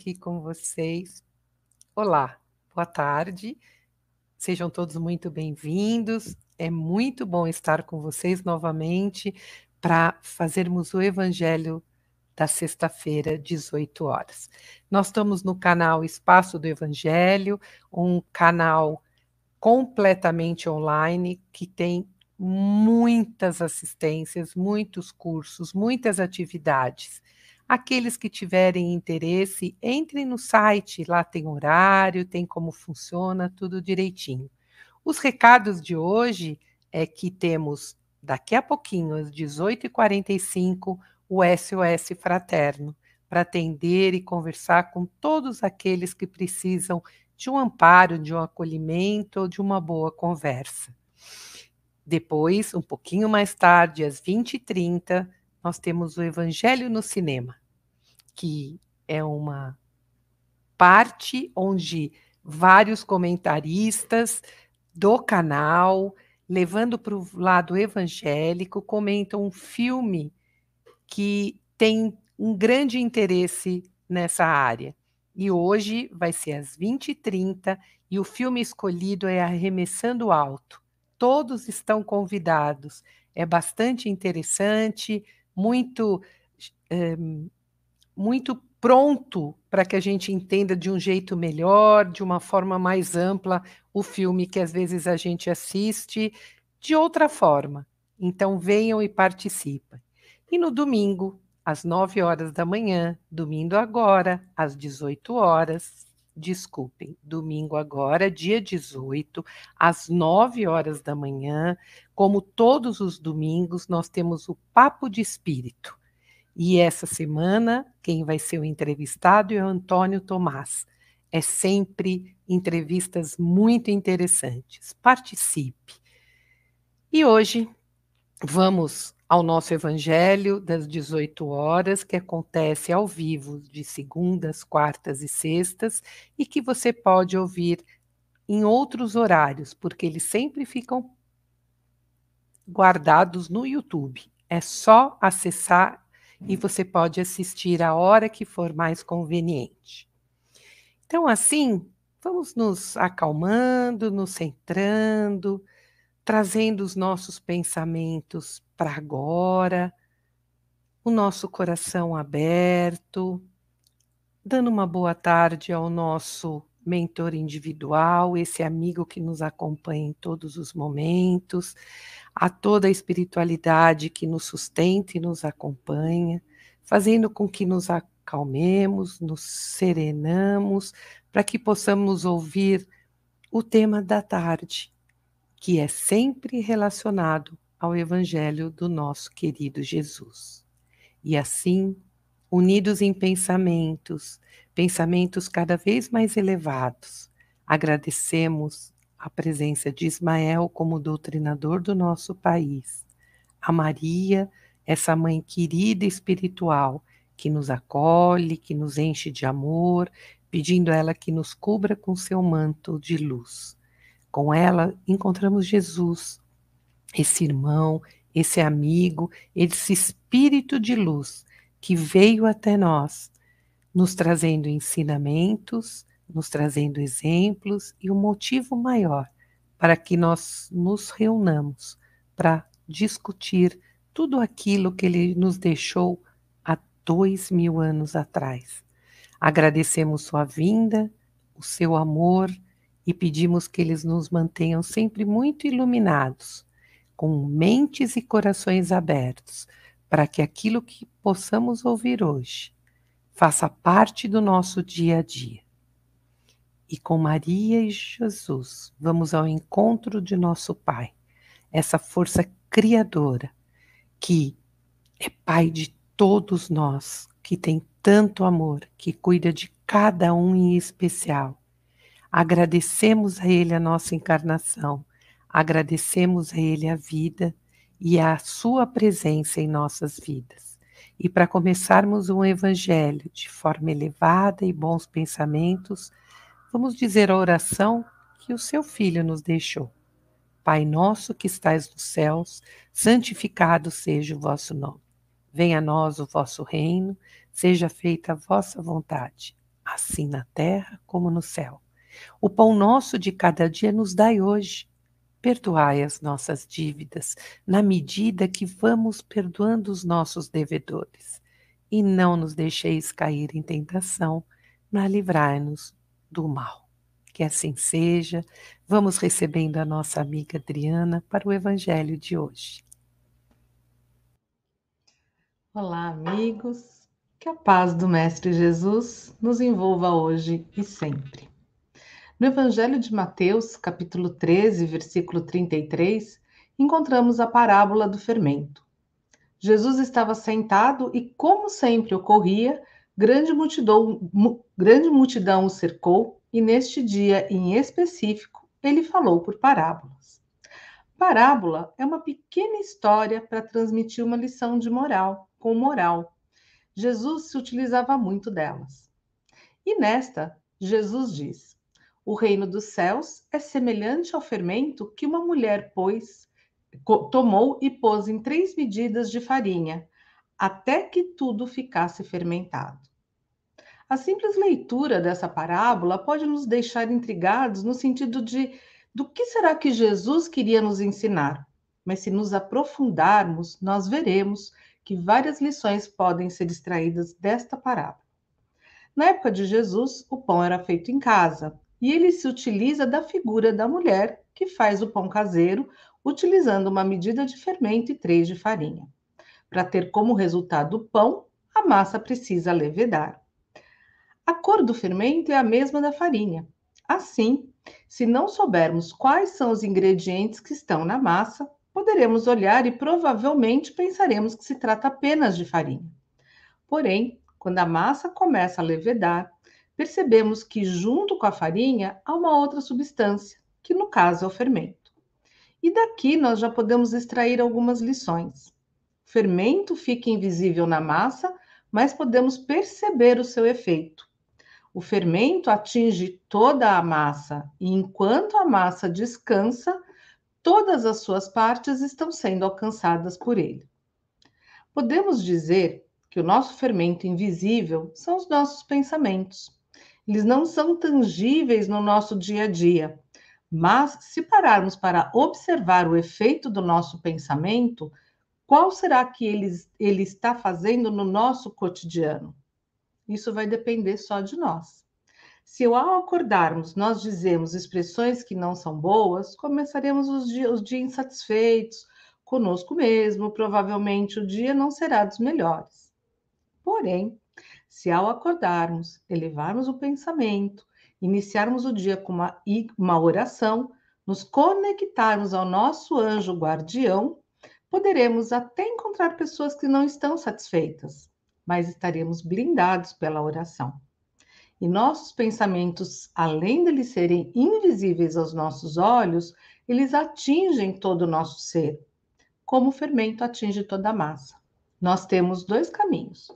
aqui com vocês. Olá, boa tarde. Sejam todos muito bem-vindos. É muito bom estar com vocês novamente para fazermos o Evangelho da sexta-feira, 18 horas. Nós estamos no canal Espaço do Evangelho, um canal completamente online que tem muitas assistências, muitos cursos, muitas atividades. Aqueles que tiverem interesse, entrem no site, lá tem horário, tem como funciona, tudo direitinho. Os recados de hoje é que temos daqui a pouquinho, às 18h45, o SOS Fraterno, para atender e conversar com todos aqueles que precisam de um amparo, de um acolhimento de uma boa conversa. Depois, um pouquinho mais tarde, às 20h30, nós temos o Evangelho no Cinema que é uma parte onde vários comentaristas do canal, levando para o lado evangélico, comentam um filme que tem um grande interesse nessa área. E hoje vai ser às 20h30 e o filme escolhido é Arremessando Alto. Todos estão convidados. É bastante interessante, muito um, muito pronto para que a gente entenda de um jeito melhor, de uma forma mais ampla, o filme que às vezes a gente assiste de outra forma. Então venham e participem. E no domingo, às 9 horas da manhã, domingo agora, às 18 horas, desculpem, domingo agora, dia 18, às 9 horas da manhã, como todos os domingos, nós temos o Papo de Espírito. E essa semana, quem vai ser o entrevistado é o Antônio Tomás. É sempre entrevistas muito interessantes. Participe. E hoje vamos ao nosso Evangelho das 18 horas, que acontece ao vivo de segundas, quartas e sextas, e que você pode ouvir em outros horários, porque eles sempre ficam guardados no YouTube. É só acessar e você pode assistir a hora que for mais conveniente. Então, assim, vamos nos acalmando, nos centrando, trazendo os nossos pensamentos para agora, o nosso coração aberto, dando uma boa tarde ao nosso mentor individual, esse amigo que nos acompanha em todos os momentos, a toda a espiritualidade que nos sustenta e nos acompanha, fazendo com que nos acalmemos, nos serenamos, para que possamos ouvir o tema da tarde, que é sempre relacionado ao Evangelho do nosso querido Jesus. E assim, unidos em pensamentos, pensamentos cada vez mais elevados, agradecemos a presença de Ismael como doutrinador do nosso país, a Maria, essa mãe querida espiritual que nos acolhe, que nos enche de amor, pedindo a ela que nos cubra com seu manto de luz. Com ela encontramos Jesus, esse irmão, esse amigo, esse espírito de luz que veio até nós, nos trazendo ensinamentos, nos trazendo exemplos e um motivo maior para que nós nos reunamos para discutir tudo aquilo que ele nos deixou há dois mil anos atrás. Agradecemos sua vinda, o seu amor e pedimos que eles nos mantenham sempre muito iluminados, com mentes e corações abertos, para que aquilo que possamos ouvir hoje faça parte do nosso dia a dia e com Maria e Jesus vamos ao encontro de nosso Pai, essa força criadora que é Pai de todos nós, que tem tanto amor, que cuida de cada um em especial. Agradecemos a Ele a nossa encarnação, agradecemos a Ele a vida e a Sua presença em nossas vidas. E para começarmos um Evangelho de forma elevada e bons pensamentos, Vamos dizer a oração que o seu filho nos deixou. Pai nosso que estais nos céus, santificado seja o vosso nome. Venha a nós o vosso reino, seja feita a vossa vontade, assim na terra como no céu. O pão nosso de cada dia nos dai hoje. Perdoai as nossas dívidas, na medida que vamos perdoando os nossos devedores. E não nos deixeis cair em tentação, mas livrai-nos do mal. Que assim seja. Vamos recebendo a nossa amiga Adriana para o Evangelho de hoje. Olá, amigos. Que a paz do Mestre Jesus nos envolva hoje e sempre. No Evangelho de Mateus, capítulo 13, versículo 33, encontramos a parábola do fermento. Jesus estava sentado e, como sempre ocorria, grande multidão, grande multidão o cercou e, neste dia em específico, ele falou por parábolas. Parábola é uma pequena história para transmitir uma lição de moral com moral. Jesus se utilizava muito delas. E nesta, Jesus diz: O reino dos céus é semelhante ao fermento que uma mulher pôs, tomou e pôs em três medidas de farinha, até que tudo ficasse fermentado. A simples leitura dessa parábola pode nos deixar intrigados no sentido de do que será que Jesus queria nos ensinar? Mas se nos aprofundarmos, nós veremos que várias lições podem ser extraídas desta parábola. Na época de Jesus, o pão era feito em casa, e ele se utiliza da figura da mulher que faz o pão caseiro, utilizando uma medida de fermento e três de farinha. Para ter como resultado o pão, a massa precisa levedar. A cor do fermento é a mesma da farinha. Assim, se não soubermos quais são os ingredientes que estão na massa, poderemos olhar e provavelmente pensaremos que se trata apenas de farinha. Porém, quando a massa começa a levedar, percebemos que junto com a farinha há uma outra substância, que no caso é o fermento. E daqui nós já podemos extrair algumas lições. O fermento fica invisível na massa, mas podemos perceber o seu efeito. O fermento atinge toda a massa e enquanto a massa descansa, todas as suas partes estão sendo alcançadas por ele. Podemos dizer que o nosso fermento invisível são os nossos pensamentos. Eles não são tangíveis no nosso dia a dia, mas se pararmos para observar o efeito do nosso pensamento, qual será que ele, ele está fazendo no nosso cotidiano? Isso vai depender só de nós. Se ao acordarmos nós dizemos expressões que não são boas, começaremos os dias, os dias insatisfeitos conosco mesmo, provavelmente o dia não será dos melhores. Porém, se ao acordarmos, elevarmos o pensamento, iniciarmos o dia com uma, uma oração, nos conectarmos ao nosso anjo guardião, poderemos até encontrar pessoas que não estão satisfeitas, mas estaremos blindados pela oração. E nossos pensamentos, além de eles serem invisíveis aos nossos olhos, eles atingem todo o nosso ser, como o fermento atinge toda a massa. Nós temos dois caminhos.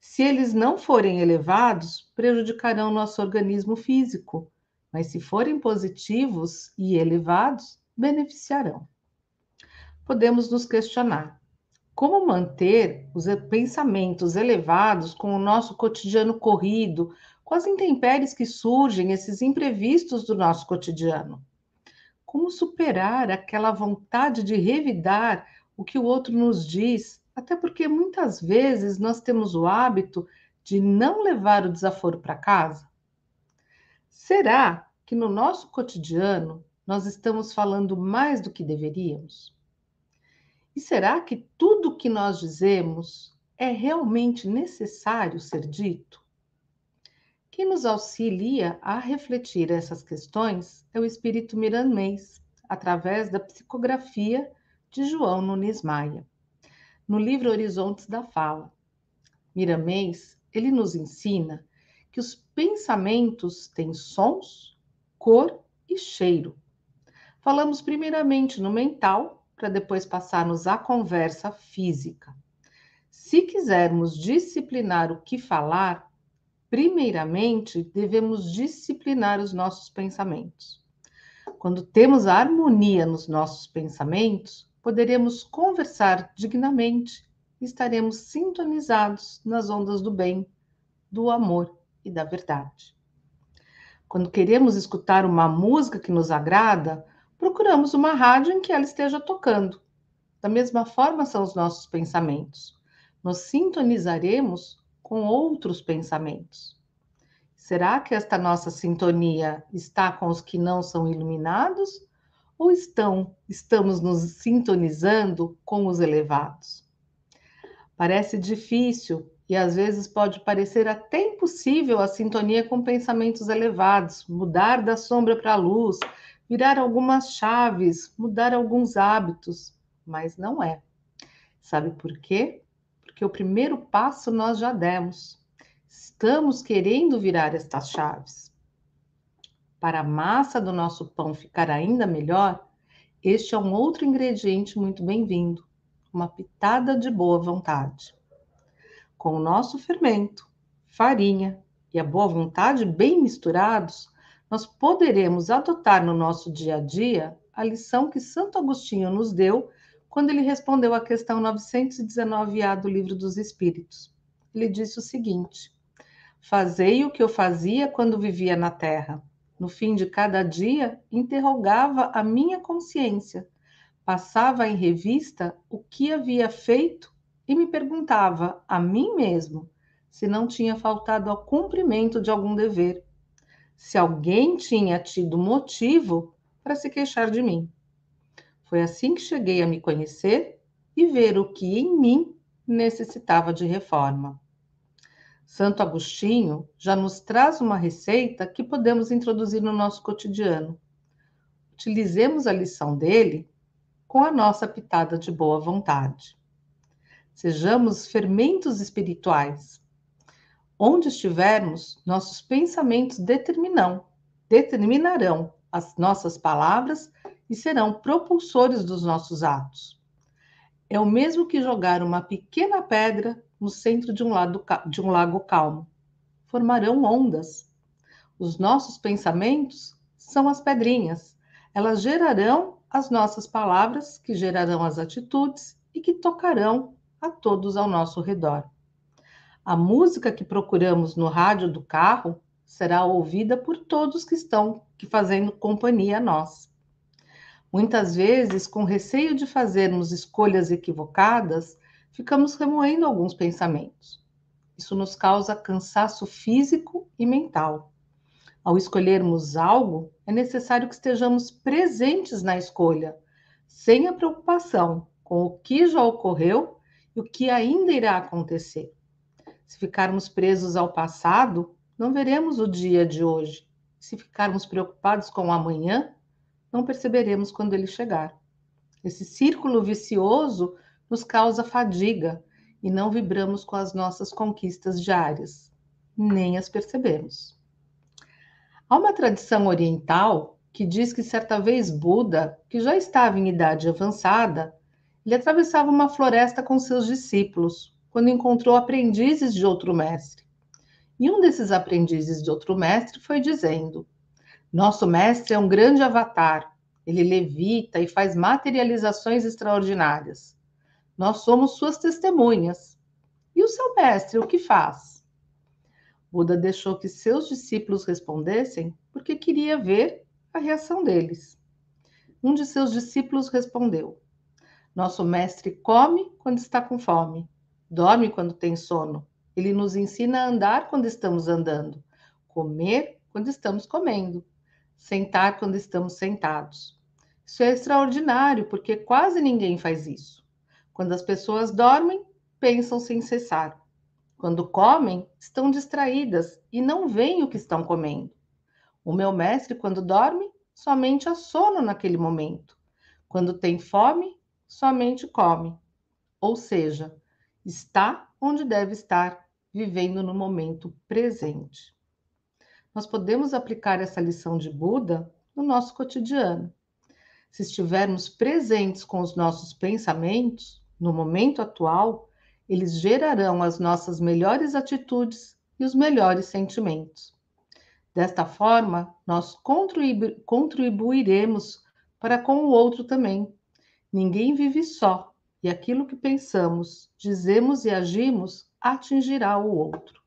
Se eles não forem elevados, prejudicarão nosso organismo físico, mas se forem positivos e elevados, beneficiarão. Podemos nos questionar: como manter os pensamentos elevados com o nosso cotidiano corrido, com as intempéries que surgem, esses imprevistos do nosso cotidiano. Como superar aquela vontade de revidar o que o outro nos diz, até porque muitas vezes nós temos o hábito de não levar o desaforo para casa? Será que no nosso cotidiano nós estamos falando mais do que deveríamos? E será que tudo o que nós dizemos é realmente necessário ser dito? Quem nos auxilia a refletir essas questões é o espírito miramês, através da psicografia de João Nunes Maia. No livro Horizontes da Fala, Miramês, ele nos ensina que os pensamentos têm sons, cor e cheiro. Falamos primeiramente no mental, para depois passarmos à conversa física. Se quisermos disciplinar o que falar, primeiramente, devemos disciplinar os nossos pensamentos. Quando temos a harmonia nos nossos pensamentos, poderemos conversar dignamente e estaremos sintonizados nas ondas do bem, do amor e da verdade. Quando queremos escutar uma música que nos agrada, procuramos uma rádio em que ela esteja tocando. Da mesma forma são os nossos pensamentos. Nos sintonizaremos com outros pensamentos. Será que esta nossa sintonia está com os que não são iluminados ou estão estamos nos sintonizando com os elevados? Parece difícil e às vezes pode parecer até impossível a sintonia com pensamentos elevados, mudar da sombra para a luz, virar algumas chaves, mudar alguns hábitos, mas não é. Sabe por quê? Porque o primeiro passo nós já demos. Estamos querendo virar estas chaves. Para a massa do nosso pão ficar ainda melhor, este é um outro ingrediente muito bem-vindo uma pitada de boa vontade. Com o nosso fermento, farinha e a boa vontade bem misturados, nós poderemos adotar no nosso dia a dia a lição que Santo Agostinho nos deu quando ele respondeu à questão 919A do Livro dos Espíritos. Ele disse o seguinte: Fazei o que eu fazia quando vivia na terra. No fim de cada dia, interrogava a minha consciência passava em revista o que havia feito e me perguntava a mim mesmo se não tinha faltado ao cumprimento de algum dever, se alguém tinha tido motivo para se queixar de mim. Foi assim que cheguei a me conhecer e ver o que em mim necessitava de reforma. Santo Agostinho já nos traz uma receita que podemos introduzir no nosso cotidiano. Utilizemos a lição dele com a nossa pitada de boa vontade. Sejamos fermentos espirituais. Onde estivermos, nossos pensamentos determinam, determinarão as nossas palavras e serão propulsores dos nossos atos. É o mesmo que jogar uma pequena pedra no centro de um, lado, de um lago calmo. Formarão ondas. Os nossos pensamentos são as pedrinhas. Elas gerarão as nossas palavras, que gerarão as atitudes e que tocarão a todos ao nosso redor. A música que procuramos no rádio do carro será ouvida por todos que estão que fazendo companhia a nós. Muitas vezes, com receio de fazermos escolhas equivocadas, ficamos remoendo alguns pensamentos. Isso nos causa cansaço físico e mental. Ao escolhermos algo, é necessário que estejamos presentes na escolha, sem a preocupação com o que já ocorreu e o que ainda irá acontecer. Se ficarmos presos ao passado, não veremos o dia de hoje. Se ficarmos preocupados com o amanhã, não perceberemos quando ele chegar. Esse círculo vicioso nos causa fadiga e não vibramos com as nossas conquistas diárias, nem as percebemos. Há uma tradição oriental que diz que certa vez Buda, que já estava em idade avançada, ele atravessava uma floresta com seus discípulos, quando encontrou aprendizes de outro mestre. E um desses aprendizes de outro mestre foi dizendo: Nosso mestre é um grande avatar, ele levita e faz materializações extraordinárias. Nós somos suas testemunhas. E o seu mestre, o que faz? Buda deixou que seus discípulos respondessem porque queria ver a reação deles. Um de seus discípulos respondeu: Nosso mestre come quando está com fome, dorme quando tem sono. Ele nos ensina a andar quando estamos andando, comer quando estamos comendo, sentar quando estamos sentados. Isso é extraordinário porque quase ninguém faz isso. Quando as pessoas dormem, pensam sem cessar. Quando comem, estão distraídas e não veem o que estão comendo. O meu mestre, quando dorme, somente há sono naquele momento. Quando tem fome, somente come. Ou seja, está onde deve estar, vivendo no momento presente. Nós podemos aplicar essa lição de Buda no nosso cotidiano. Se estivermos presentes com os nossos pensamentos, no momento atual, eles gerarão as nossas melhores atitudes e os melhores sentimentos. Desta forma, nós contribu contribuiremos para com o outro também. Ninguém vive só, e aquilo que pensamos, dizemos e agimos atingirá o outro.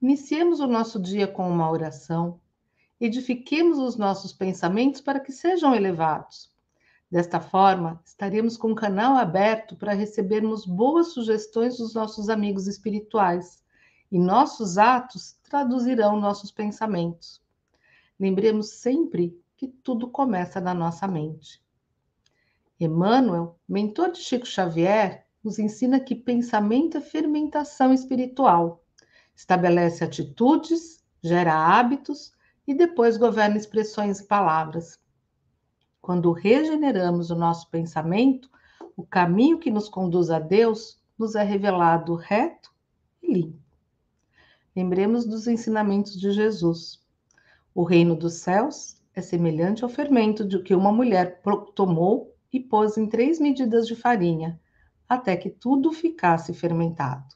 Iniciemos o nosso dia com uma oração. Edifiquemos os nossos pensamentos para que sejam elevados. Desta forma, estaremos com o canal aberto para recebermos boas sugestões dos nossos amigos espirituais e nossos atos traduzirão nossos pensamentos. Lembremos sempre que tudo começa na nossa mente. Emmanuel, mentor de Chico Xavier, nos ensina que pensamento é fermentação espiritual. Estabelece atitudes, gera hábitos e depois governa expressões e palavras. Quando regeneramos o nosso pensamento, o caminho que nos conduz a Deus nos é revelado reto e limpo. Lembremos dos ensinamentos de Jesus. O reino dos céus é semelhante ao fermento de que uma mulher tomou e pôs em três medidas de farinha, até que tudo ficasse fermentado.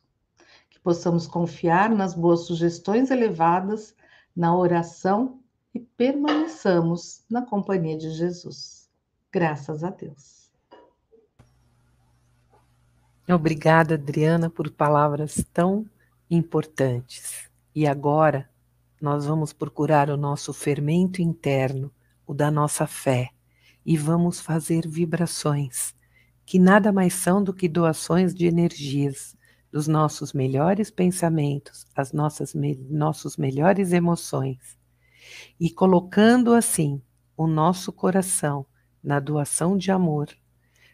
Que possamos confiar nas boas sugestões elevadas, na oração e permaneçamos na companhia de Jesus. Graças a Deus. Obrigada, Adriana, por palavras tão importantes. E agora nós vamos procurar o nosso fermento interno, o da nossa fé, e vamos fazer vibrações, que nada mais são do que doações de energias, dos nossos melhores pensamentos, as nossas me nossos melhores emoções e colocando assim o nosso coração na doação de amor,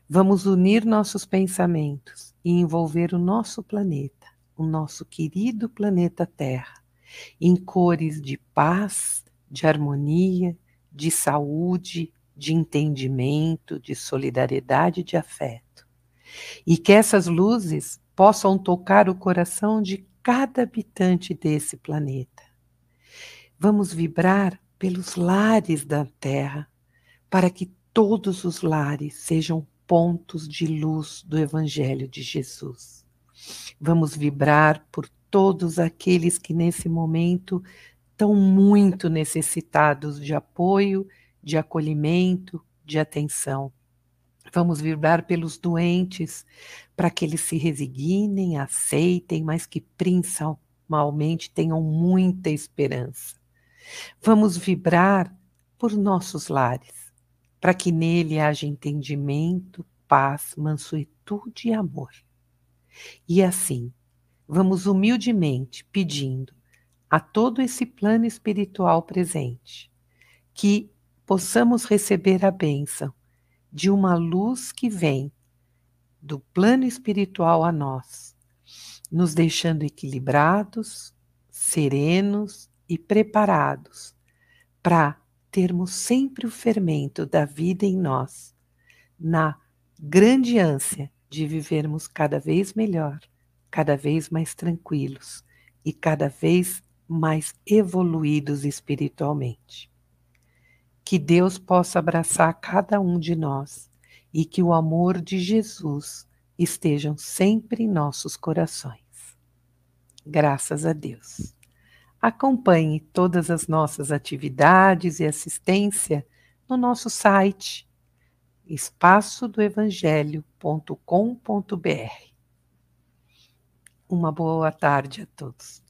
vamos unir nossos pensamentos e envolver o nosso planeta, o nosso querido planeta Terra, em cores de paz, de harmonia, de saúde, de entendimento, de solidariedade, de afeto. E que essas luzes possam tocar o coração de cada habitante desse planeta Vamos vibrar pelos lares da Terra, para que todos os lares sejam pontos de luz do Evangelho de Jesus. Vamos vibrar por todos aqueles que nesse momento estão muito necessitados de apoio, de acolhimento, de atenção. Vamos vibrar pelos doentes, para que eles se resignem, aceitem, mas que principalmente tenham muita esperança. Vamos vibrar por nossos lares, para que nele haja entendimento, paz, mansuetude e amor. E assim, vamos humildemente pedindo a todo esse plano espiritual presente que possamos receber a bênção de uma luz que vem do plano espiritual a nós, nos deixando equilibrados, serenos e preparados para termos sempre o fermento da vida em nós, na grande ânsia de vivermos cada vez melhor, cada vez mais tranquilos e cada vez mais evoluídos espiritualmente. Que Deus possa abraçar cada um de nós e que o amor de Jesus estejam sempre em nossos corações. Graças a Deus. Acompanhe todas as nossas atividades e assistência no nosso site espaçodoevangelho.com.br. Uma boa tarde a todos.